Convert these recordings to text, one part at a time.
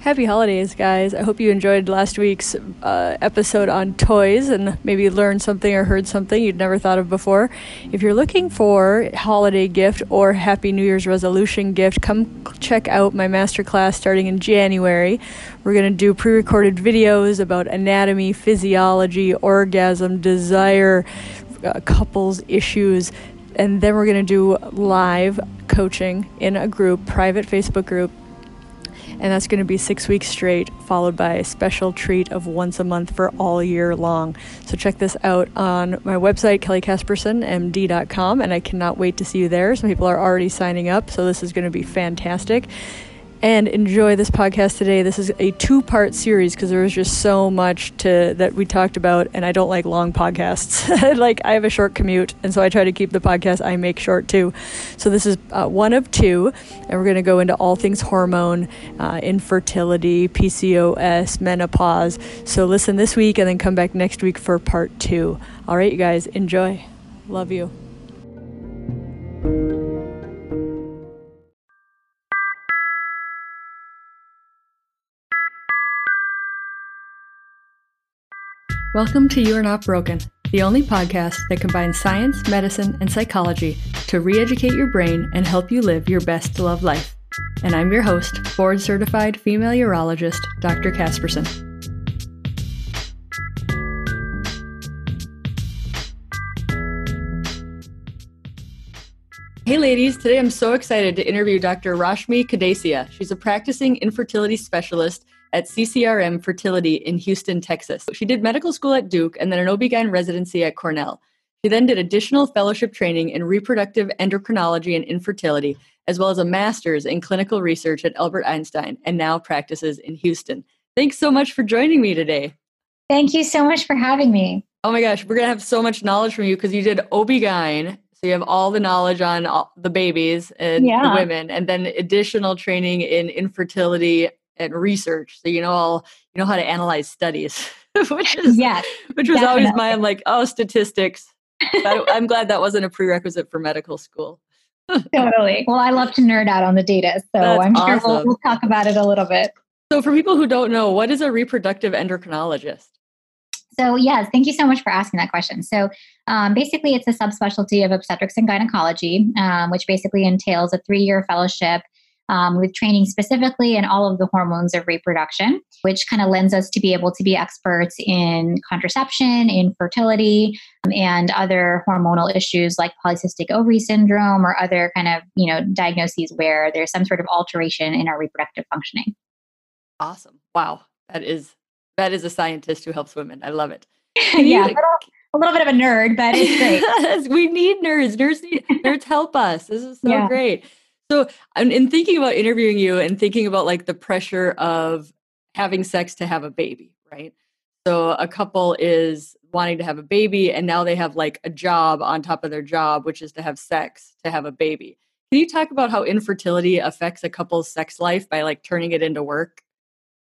Happy holidays, guys. I hope you enjoyed last week's uh, episode on toys and maybe learned something or heard something you'd never thought of before. If you're looking for holiday gift or happy New Year's resolution gift, come check out my masterclass starting in January. We're going to do pre recorded videos about anatomy, physiology, orgasm, desire, uh, couples issues, and then we're going to do live coaching in a group, private Facebook group and that's going to be six weeks straight, followed by a special treat of once a month for all year long. So check this out on my website, kellycaspersonmd.com, and I cannot wait to see you there. Some people are already signing up, so this is going to be fantastic and enjoy this podcast today. This is a two-part series because there was just so much to that we talked about, and I don't like long podcasts. like I have a short commute, and so I try to keep the podcast I make short too. So this is uh, one of two, and we're going to go into all things hormone, uh, infertility, PCOS, menopause. So listen this week, and then come back next week for part two. All right, you guys, enjoy. Love you. Welcome to You Are Not Broken, the only podcast that combines science, medicine, and psychology to re educate your brain and help you live your best love life. And I'm your host, board certified female urologist, Dr. Casperson. Hey ladies, today I'm so excited to interview Dr. Rashmi Kudesia. She's a practicing infertility specialist at CCRM Fertility in Houston, Texas. She did medical school at Duke and then an OB-GYN residency at Cornell. She then did additional fellowship training in reproductive endocrinology and infertility, as well as a master's in clinical research at Albert Einstein, and now practices in Houston. Thanks so much for joining me today. Thank you so much for having me. Oh my gosh, we're going to have so much knowledge from you because you did OB-GYN. So you have all the knowledge on all the babies and yeah. the women, and then additional training in infertility and research. So you know all you know how to analyze studies, which is yeah, which was definitely. always my I'm like oh statistics. I, I'm glad that wasn't a prerequisite for medical school. totally. Well, I love to nerd out on the data, so That's I'm sure awesome. we'll, we'll talk about it a little bit. So, for people who don't know, what is a reproductive endocrinologist? So, yes, thank you so much for asking that question. So, um, basically, it's a subspecialty of obstetrics and gynecology, um, which basically entails a three year fellowship um, with training specifically in all of the hormones of reproduction, which kind of lends us to be able to be experts in contraception, infertility, um, and other hormonal issues like polycystic ovary syndrome or other kind of you know diagnoses where there's some sort of alteration in our reproductive functioning. Awesome! Wow, that is that is a scientist who helps women. I love it. yeah. a, little, a little, bit of a nerd, but it's great. we need nerds. Nerds need, nerds help us. This is so yeah. great. So, in thinking about interviewing you and thinking about like the pressure of having sex to have a baby, right? So, a couple is wanting to have a baby, and now they have like a job on top of their job, which is to have sex to have a baby. Can you talk about how infertility affects a couple's sex life by like turning it into work?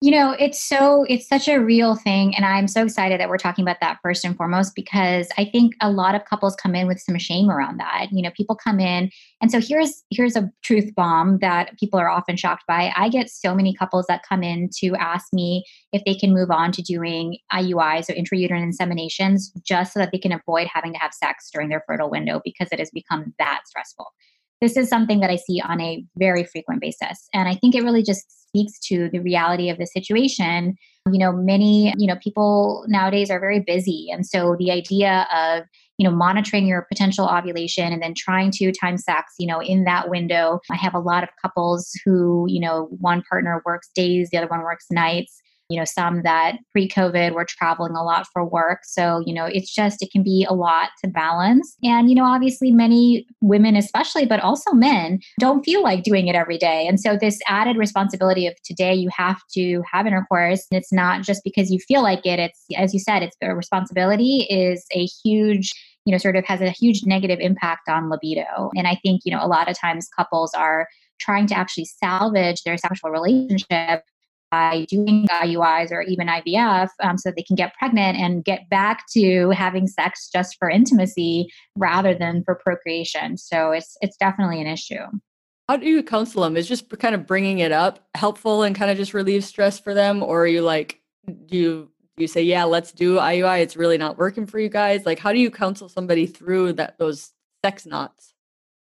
You know, it's so, it's such a real thing. And I'm so excited that we're talking about that first and foremost because I think a lot of couples come in with some shame around that. You know, people come in. And so here's, here's a truth bomb that people are often shocked by. I get so many couples that come in to ask me if they can move on to doing IUIs or intrauterine inseminations just so that they can avoid having to have sex during their fertile window because it has become that stressful this is something that I see on a very frequent basis. And I think it really just speaks to the reality of the situation. You know, many, you know, people nowadays are very busy. And so the idea of, you know, monitoring your potential ovulation and then trying to time sex, you know, in that window. I have a lot of couples who, you know, one partner works days, the other one works nights you know some that pre-covid were traveling a lot for work. So you know it's just it can be a lot to balance. And you know obviously many women especially but also men don't feel like doing it every day. And so this added responsibility of today you have to have intercourse. And it's not just because you feel like it. It's as you said it's a responsibility is a huge you know sort of has a huge negative impact on libido. And i think you know a lot of times couples are trying to actually salvage their sexual relationship by doing IUIs or even IVF um, so they can get pregnant and get back to having sex just for intimacy rather than for procreation. So it's it's definitely an issue. How do you counsel them? Is just kind of bringing it up helpful and kind of just relieve stress for them, or are you like, do you do you say, yeah, let's do IUI? It's really not working for you guys. Like, how do you counsel somebody through that those sex knots?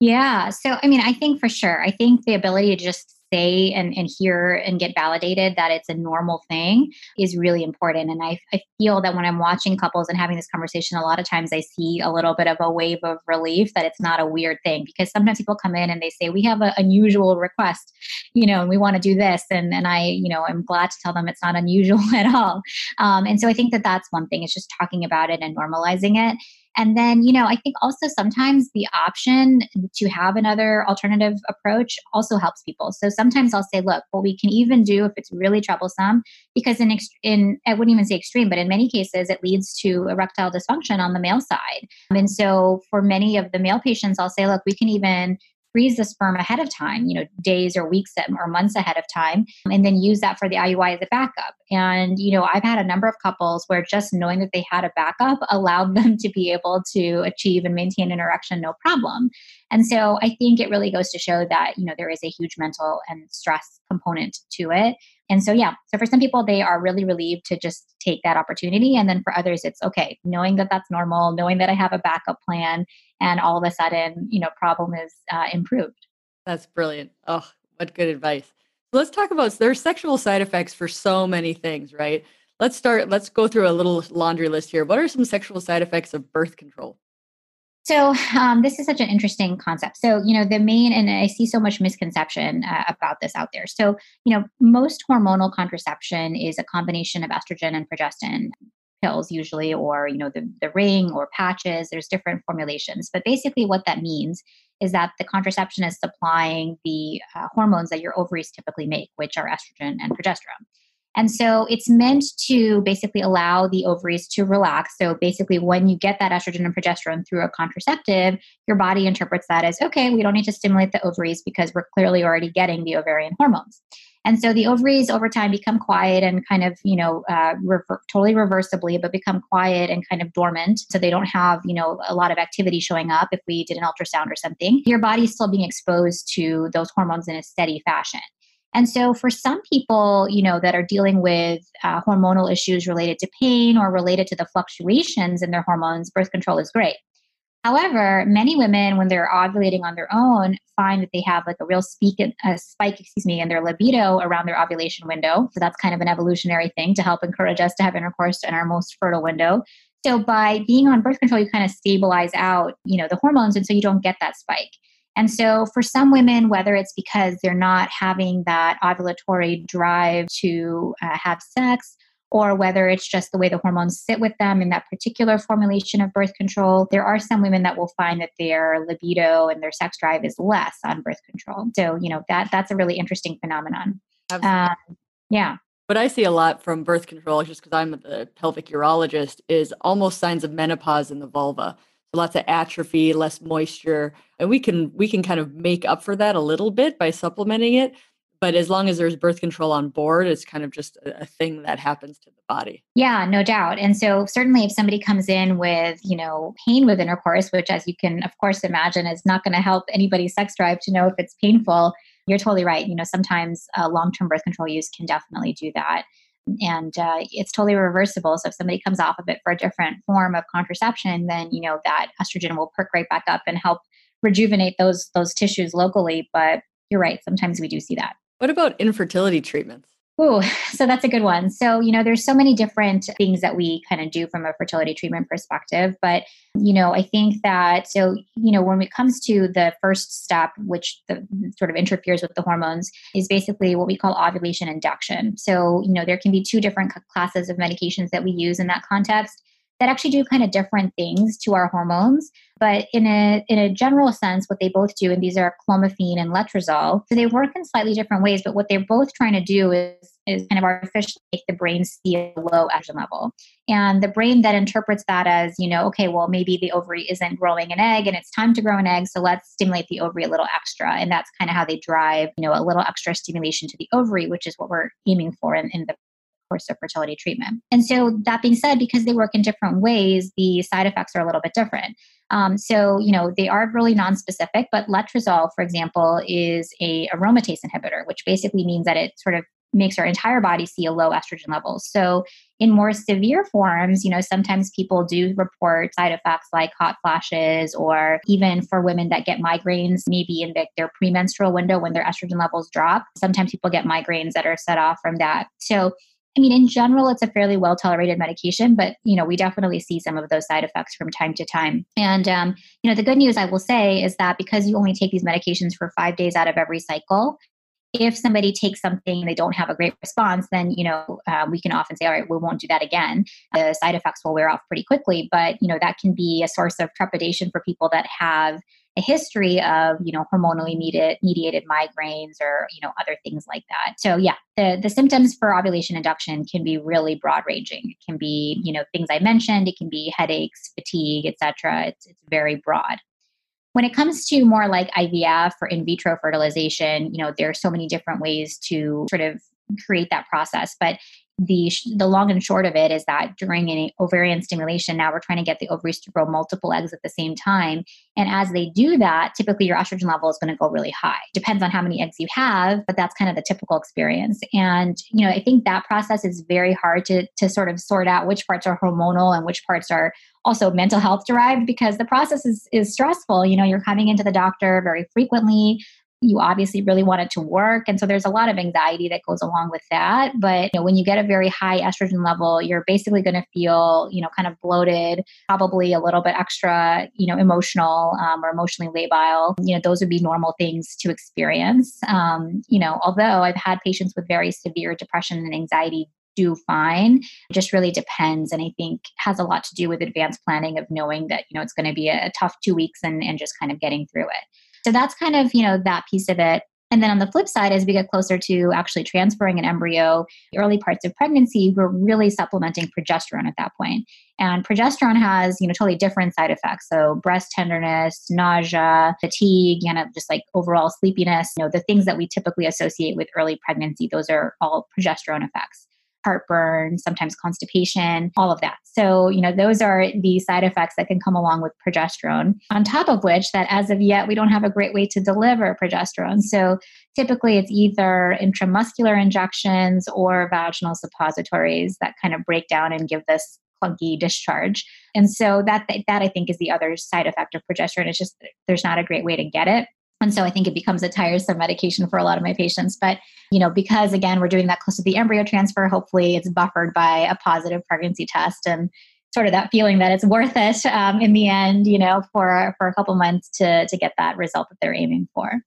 Yeah. So, I mean, I think for sure, I think the ability to just say and, and hear and get validated that it's a normal thing is really important. And I, I feel that when I'm watching couples and having this conversation, a lot of times I see a little bit of a wave of relief that it's not a weird thing because sometimes people come in and they say, We have an unusual request, you know, and we want to do this. And, and I, you know, I'm glad to tell them it's not unusual at all. Um, and so I think that that's one thing, is just talking about it and normalizing it. And then, you know, I think also sometimes the option to have another alternative approach also helps people. So sometimes I'll say, look, what we can even do if it's really troublesome, because in, in I wouldn't even say extreme, but in many cases, it leads to erectile dysfunction on the male side. And so for many of the male patients, I'll say, look, we can even freeze the sperm ahead of time, you know, days or weeks or months ahead of time, and then use that for the IUI as a backup. And, you know, I've had a number of couples where just knowing that they had a backup allowed them to be able to achieve and maintain an erection no problem. And so I think it really goes to show that, you know, there is a huge mental and stress component to it. And so, yeah, so for some people, they are really relieved to just take that opportunity. And then for others, it's okay, knowing that that's normal, knowing that I have a backup plan, and all of a sudden, you know, problem is uh, improved. That's brilliant. Oh, what good advice. Let's talk about there's sexual side effects for so many things, right? Let's start, let's go through a little laundry list here. What are some sexual side effects of birth control? So um, this is such an interesting concept. So you know the main, and I see so much misconception uh, about this out there. So you know most hormonal contraception is a combination of estrogen and progestin pills usually or you know the, the ring or patches there's different formulations but basically what that means is that the contraception is supplying the uh, hormones that your ovaries typically make which are estrogen and progesterone and so it's meant to basically allow the ovaries to relax. So basically, when you get that estrogen and progesterone through a contraceptive, your body interprets that as okay, we don't need to stimulate the ovaries because we're clearly already getting the ovarian hormones. And so the ovaries over time become quiet and kind of, you know, uh, rever- totally reversibly, but become quiet and kind of dormant. So they don't have, you know, a lot of activity showing up if we did an ultrasound or something. Your body's still being exposed to those hormones in a steady fashion. And so, for some people, you know, that are dealing with uh, hormonal issues related to pain or related to the fluctuations in their hormones, birth control is great. However, many women, when they're ovulating on their own, find that they have like a real speak, a spike, excuse me, in their libido around their ovulation window. So that's kind of an evolutionary thing to help encourage us to have intercourse in our most fertile window. So by being on birth control, you kind of stabilize out, you know, the hormones, and so you don't get that spike. And so, for some women, whether it's because they're not having that ovulatory drive to uh, have sex, or whether it's just the way the hormones sit with them in that particular formulation of birth control, there are some women that will find that their libido and their sex drive is less on birth control. So, you know, that that's a really interesting phenomenon. Um, yeah. What I see a lot from birth control, just because I'm the pelvic urologist, is almost signs of menopause in the vulva lots of atrophy, less moisture, and we can we can kind of make up for that a little bit by supplementing it. But as long as there's birth control on board, it's kind of just a, thing that happens to the body. Yeah, no doubt. And so certainly if somebody comes in with, you know, pain with intercourse, which as you can of course imagine is not going to help anybody's sex drive to know if it's painful, you're totally right. You know, sometimes uh, long-term birth control use can definitely do that and uh, it's totally reversible. So if somebody comes off of it for a different form of contraception, then you know that estrogen will perk right back up and help rejuvenate those those tissues locally. But you're right, sometimes we do see that. What about infertility treatments? Oh, so that's a good one. So, you know, there's so many different things that we kind of do from a fertility treatment perspective. But, you know, I think that, so, you know, when it comes to the first step, which the, sort of interferes with the hormones, is basically what we call ovulation induction. So, you know, there can be two different classes of medications that we use in that context that actually do kind of different things to our hormones. But in a in a general sense, what they both do, and these are clomiphene and letrozole, so they work in slightly different ways. But what they're both trying to do is is kind of artificially make the brain see a low estrogen level, and the brain then interprets that as you know, okay, well maybe the ovary isn't growing an egg, and it's time to grow an egg, so let's stimulate the ovary a little extra, and that's kind of how they drive you know a little extra stimulation to the ovary, which is what we're aiming for in, in the course of fertility treatment. And so, that being said, because they work in different ways, the side effects are a little bit different. Um, so, you know, they are really non-specific, but letrozole, for example, is a aromatase inhibitor, which basically means that it sort of makes our entire body see a low estrogen level. So, in more severe forms, you know, sometimes people do report side effects like hot flashes, or even for women that get migraines, maybe in the, their premenstrual window when their estrogen levels drop. Sometimes people get migraines that are set off from that. So, I mean, in general, it's a fairly well tolerated medication, but you know, we definitely see some of those side effects from time to time. And um, you know, the good news I will say is that because you only take these medications for five days out of every cycle, if somebody takes something and they don't have a great response, then you know uh, we can often say, all right, we won't do that again. The side effects will wear off pretty quickly, but you know that can be a source of trepidation for people that have a history of you know hormonally mediated, mediated migraines or you know other things like that. So yeah the, the symptoms for ovulation induction can be really broad ranging it can be you know things i mentioned. It can be headaches fatigue etc it's, it's very broad. When it comes to more like ivf or in vitro fertilization you know there are so many different ways to sort of create that process but the the long and short of it is that during an ovarian stimulation now we're trying to get the ovaries to grow multiple eggs at the same time. And as they do that typically your estrogen level is going to go really high. Depends on how many eggs you have but that's kind of the typical experience. And you know i think that process is very hard to to sort of sort out which parts are hormonal and which parts are also mental health derived because the process is is stressful. You know you're coming into the doctor very frequently you obviously really want it to work. And so there's a lot of anxiety that goes along with that. But you know, when you get a very high estrogen level, you're basically going to feel, you know, kind of bloated, probably a little bit extra, you know, emotional um, or emotionally labile. You know, those would be normal things to experience. Um, you know, although I've had patients with very severe depression and anxiety do fine. It just really depends. And I think has a lot to do with advanced planning of knowing that, you know, it's going to be a, a tough two weeks and, and just kind of getting through it. So that's kind of, you know, that piece of it. And then on the flip side, as we get closer to actually transferring an embryo, early parts of pregnancy, we're really supplementing progesterone at that point. And progesterone has, you know, totally different side effects. So breast tenderness, nausea, fatigue, you know, just like overall sleepiness, you know, the things that we typically associate with early pregnancy, those are all progesterone effects heartburn, sometimes constipation, all of that. So, you know, those are the side effects that can come along with progesterone. On top of which, that as of yet, we don't have a great way to deliver progesterone. So, typically it's either intramuscular injections or vaginal suppositories that kind of break down and give this clunky discharge. And so that that I think is the other side effect of progesterone. It's just there's not a great way to get it. And so I think it becomes a tiresome medication for a lot of my patients. But, you know, because again, we're doing that close to the embryo transfer, hopefully it's buffered by a positive pregnancy test and sort of that feeling that it's worth it um, in the end, you know, for, for a couple months to, to get that result that they're aiming for.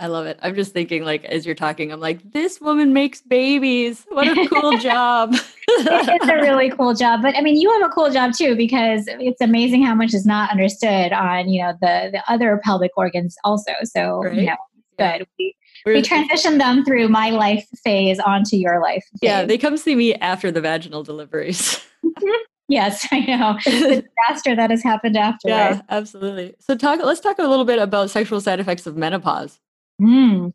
I love it. I'm just thinking, like, as you're talking, I'm like, this woman makes babies. What a cool job. it's a really cool job. But I mean, you have a cool job too, because it's amazing how much is not understood on, you know, the, the other pelvic organs also. So, right? you know, good. We, we transition them through my life phase onto your life. Phase. Yeah, they come see me after the vaginal deliveries. yes, I know the disaster that has happened after. Yeah, absolutely. So, talk. Let's talk a little bit about sexual side effects of menopause. Mm.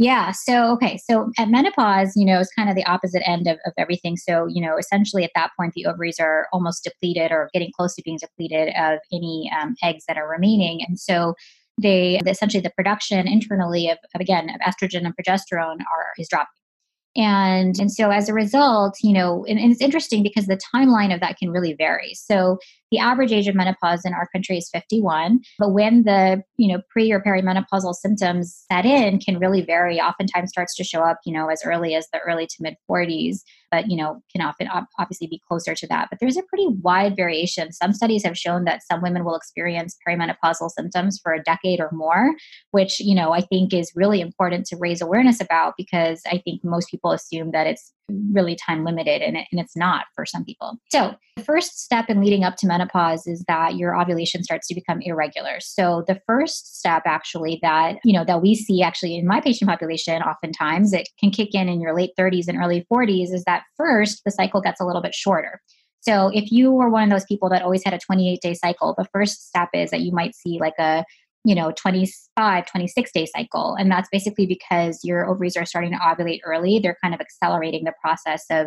Yeah. So, okay. So at menopause, you know, it's kind of the opposite end of, of everything. So, you know, essentially at that point, the ovaries are almost depleted or getting close to being depleted of any um, eggs that are remaining. And so they essentially the production internally of, of again of estrogen and progesterone are is dropping and and so as a result you know and, and, it's interesting because the timeline of that can really vary. So the average age of menopause in our country is 51 but when the you know pre or perimenopausal symptoms set in can really vary. Oftentimes starts to show up you know as early as the early to mid 40s but you know can often obviously be closer to that. But there's a pretty wide variation. Some studies have shown that some women will experience perimenopausal symptoms for a decade or more which you know i think is really important to raise awareness about because i think most people assume that it's really time limited and, it, and it's not for some people. So the first step in leading up to menopause is that your ovulation starts to become irregular. So the first step actually that you know that we see actually in my patient population oftentimes it can kick in in your late 30s and early 40s is that first the cycle gets a little bit shorter. So if you were one of those people that always had a 28 day cycle the first step is that you might see like a you know 25 26 day cycle and that's basically because your ovaries are starting to ovulate early they're kind of accelerating the process of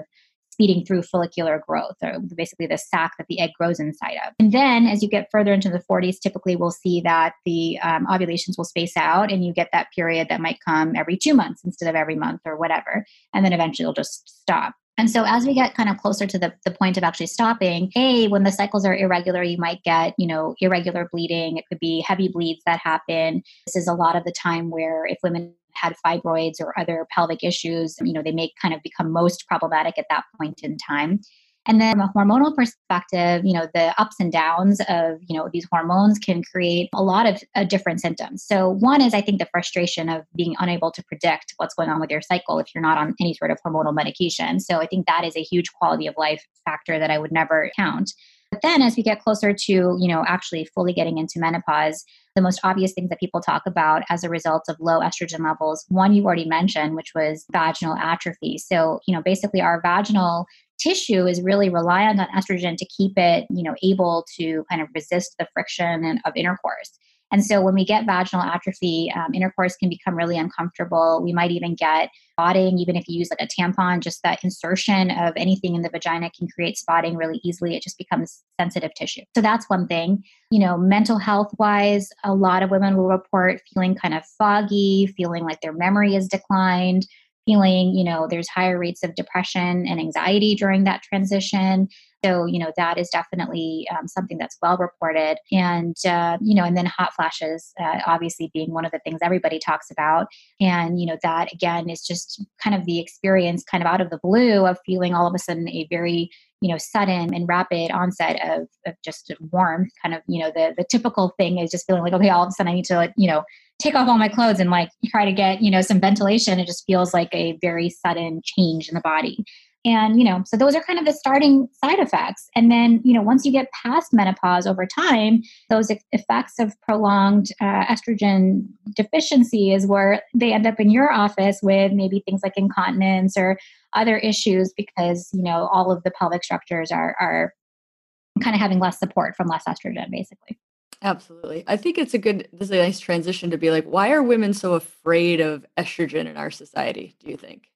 speeding through follicular growth, or basically the sac that the egg grows inside of. And then as you get further into the 40s, typically we'll see that the um, ovulations will space out and you get that period that might come every two months instead of every month or whatever. And then eventually it'll just stop. And so as we get kind of closer to the, the point of actually stopping, A, when the cycles are irregular, you might get, you know, irregular bleeding. It could be heavy bleeds that happen. This is a lot of the time where if women had fibroids or other pelvic issues, you know, they may kind of become most problematic at that point in time. And then from a hormonal perspective, you know, the ups and downs of, you know, these hormones can create a lot of uh, different symptoms. So one is I think the frustration of being unable to predict what's going on with your cycle if you're not on any sort of hormonal medication. So I think that is a huge quality of life factor that I would never count. But then as we get closer to, you know, actually fully getting into menopause, the most obvious things that people talk about as a result of low estrogen levels, one you already mentioned, which was vaginal atrophy. So, you know, basically our vaginal tissue is really reliant on estrogen to keep it, you know, able to kind of resist the friction and, of intercourse. And so when we get vaginal atrophy, um, intercourse can become really uncomfortable. We might even get spotting, even if you use like a tampon, just that insertion of anything in the vagina can create spotting really easily. It just becomes sensitive tissue. So that's one thing. You know, mental health wise, a lot of women will report feeling kind of foggy, feeling like their memory is declined, feeling, you know, there's higher rates of depression and anxiety during that transition. So, you know, that is definitely um, something that's well reported. And, uh, you know, and then hot flashes, uh, obviously being one of the things everybody talks about. And, you know, that again is just kind of the experience kind of out of the blue of feeling all of a sudden a very, you know, sudden and rapid onset of, of just warmth. Kind of, you know, the, the typical thing is just feeling like, okay, all of a sudden I need to, like, you know, take off all my clothes and like try to get you know some ventilation it just feels like a very sudden change in the body. And you know so those are kind of the starting side effects. And then you know once you get past menopause over time those effects of prolonged uh, estrogen deficiency is where they end up in your office with maybe things like incontinence or other issues because you know all of the pelvic structures are are kind of having less support from less estrogen basically Absolutely. I think it's a good this is a nice transition to be like, why are women so afraid of estrogen in our society, do you think?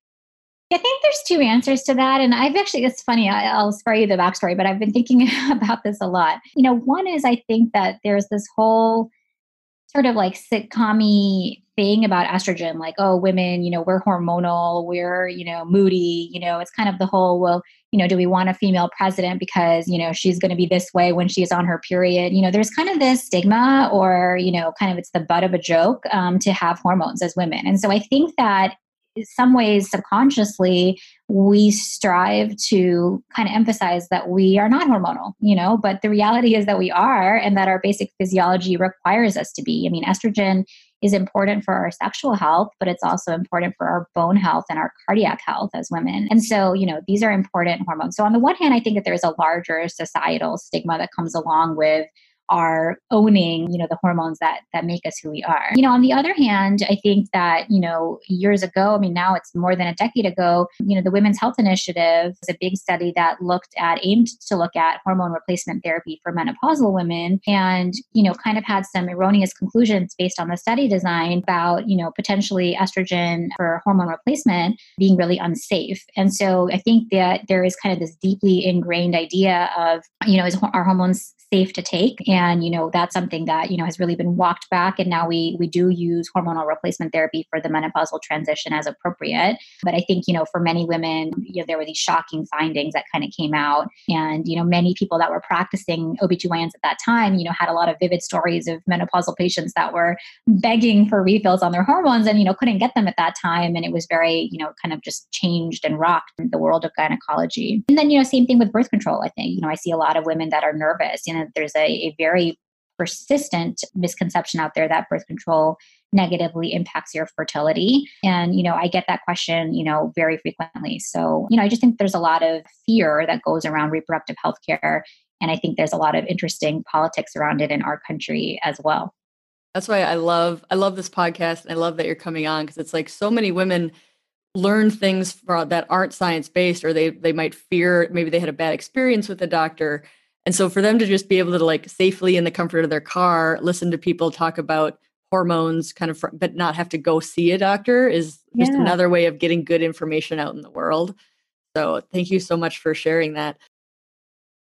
I think there's two answers to that. And I've actually, it's funny, I, will spare you the backstory, but I've been thinking about this a lot. You know, one is I think that there's this whole sort of like sitcom thing about estrogen, like, oh, women, you know, we're hormonal, we're, you know, moody, you know, it's kind of the whole, well, you know, do we want a female president because, you know, she's going to be this way when she's on her period? You know, there's kind of this stigma or, you know, kind of it's the butt of a joke um, to have hormones as women. And so I think that some ways subconsciously we strive to kind of emphasize that we are not hormonal you know but the reality is that we are and that our basic physiology requires us to be. I mean estrogen is important for our sexual health but it's also important for our bone health and our cardiac health as women. And so you know these are important hormones. So on the one hand i think that there's a larger societal stigma that comes along with are owning you know the hormones that that make us who we are. You know on the other hand i think that you know years ago i mean now it's more than a decade ago you know the women's health initiative was a big study that looked at aimed to look at hormone replacement therapy for menopausal women and you know kind of had some erroneous conclusions based on the study design about you know potentially estrogen for hormone replacement being really unsafe. And so i think that there is kind of this deeply ingrained idea of you know is our hormones safe to take and you know that's something that you know has really been walked back. And now we we do use hormonal replacement therapy for the menopausal transition as appropriate. But i think you know for many women you know there were these shocking findings that kind of came out. And you know many people that were practicing OB/GYNs at that time you know had a lot of vivid stories of menopausal patients that were begging for refills on their hormones and you know couldn't get them at that time. And it was very you know kind of just changed and rocked the world of gynecology. And then you know same thing with birth control i think. You know i see a lot of women that are nervous. You know there's a, a very persistent misconception out there that birth control negatively impacts your fertility. And you know i get that question you know very frequently. So you know i just think there's a lot of fear that goes around reproductive health care. And i think there's a lot of interesting politics around it in our country as well. That's why i love i love this podcast and i love that you're coming on because it's like so many women learn things that aren't science based or they they might fear maybe they had a bad experience with a doctor and so for them to just be able to like safely in the comfort of their car listen to people talk about hormones kind of but not have to go see a doctor is just yeah. another way of getting good information out in the world. So thank you so much for sharing that.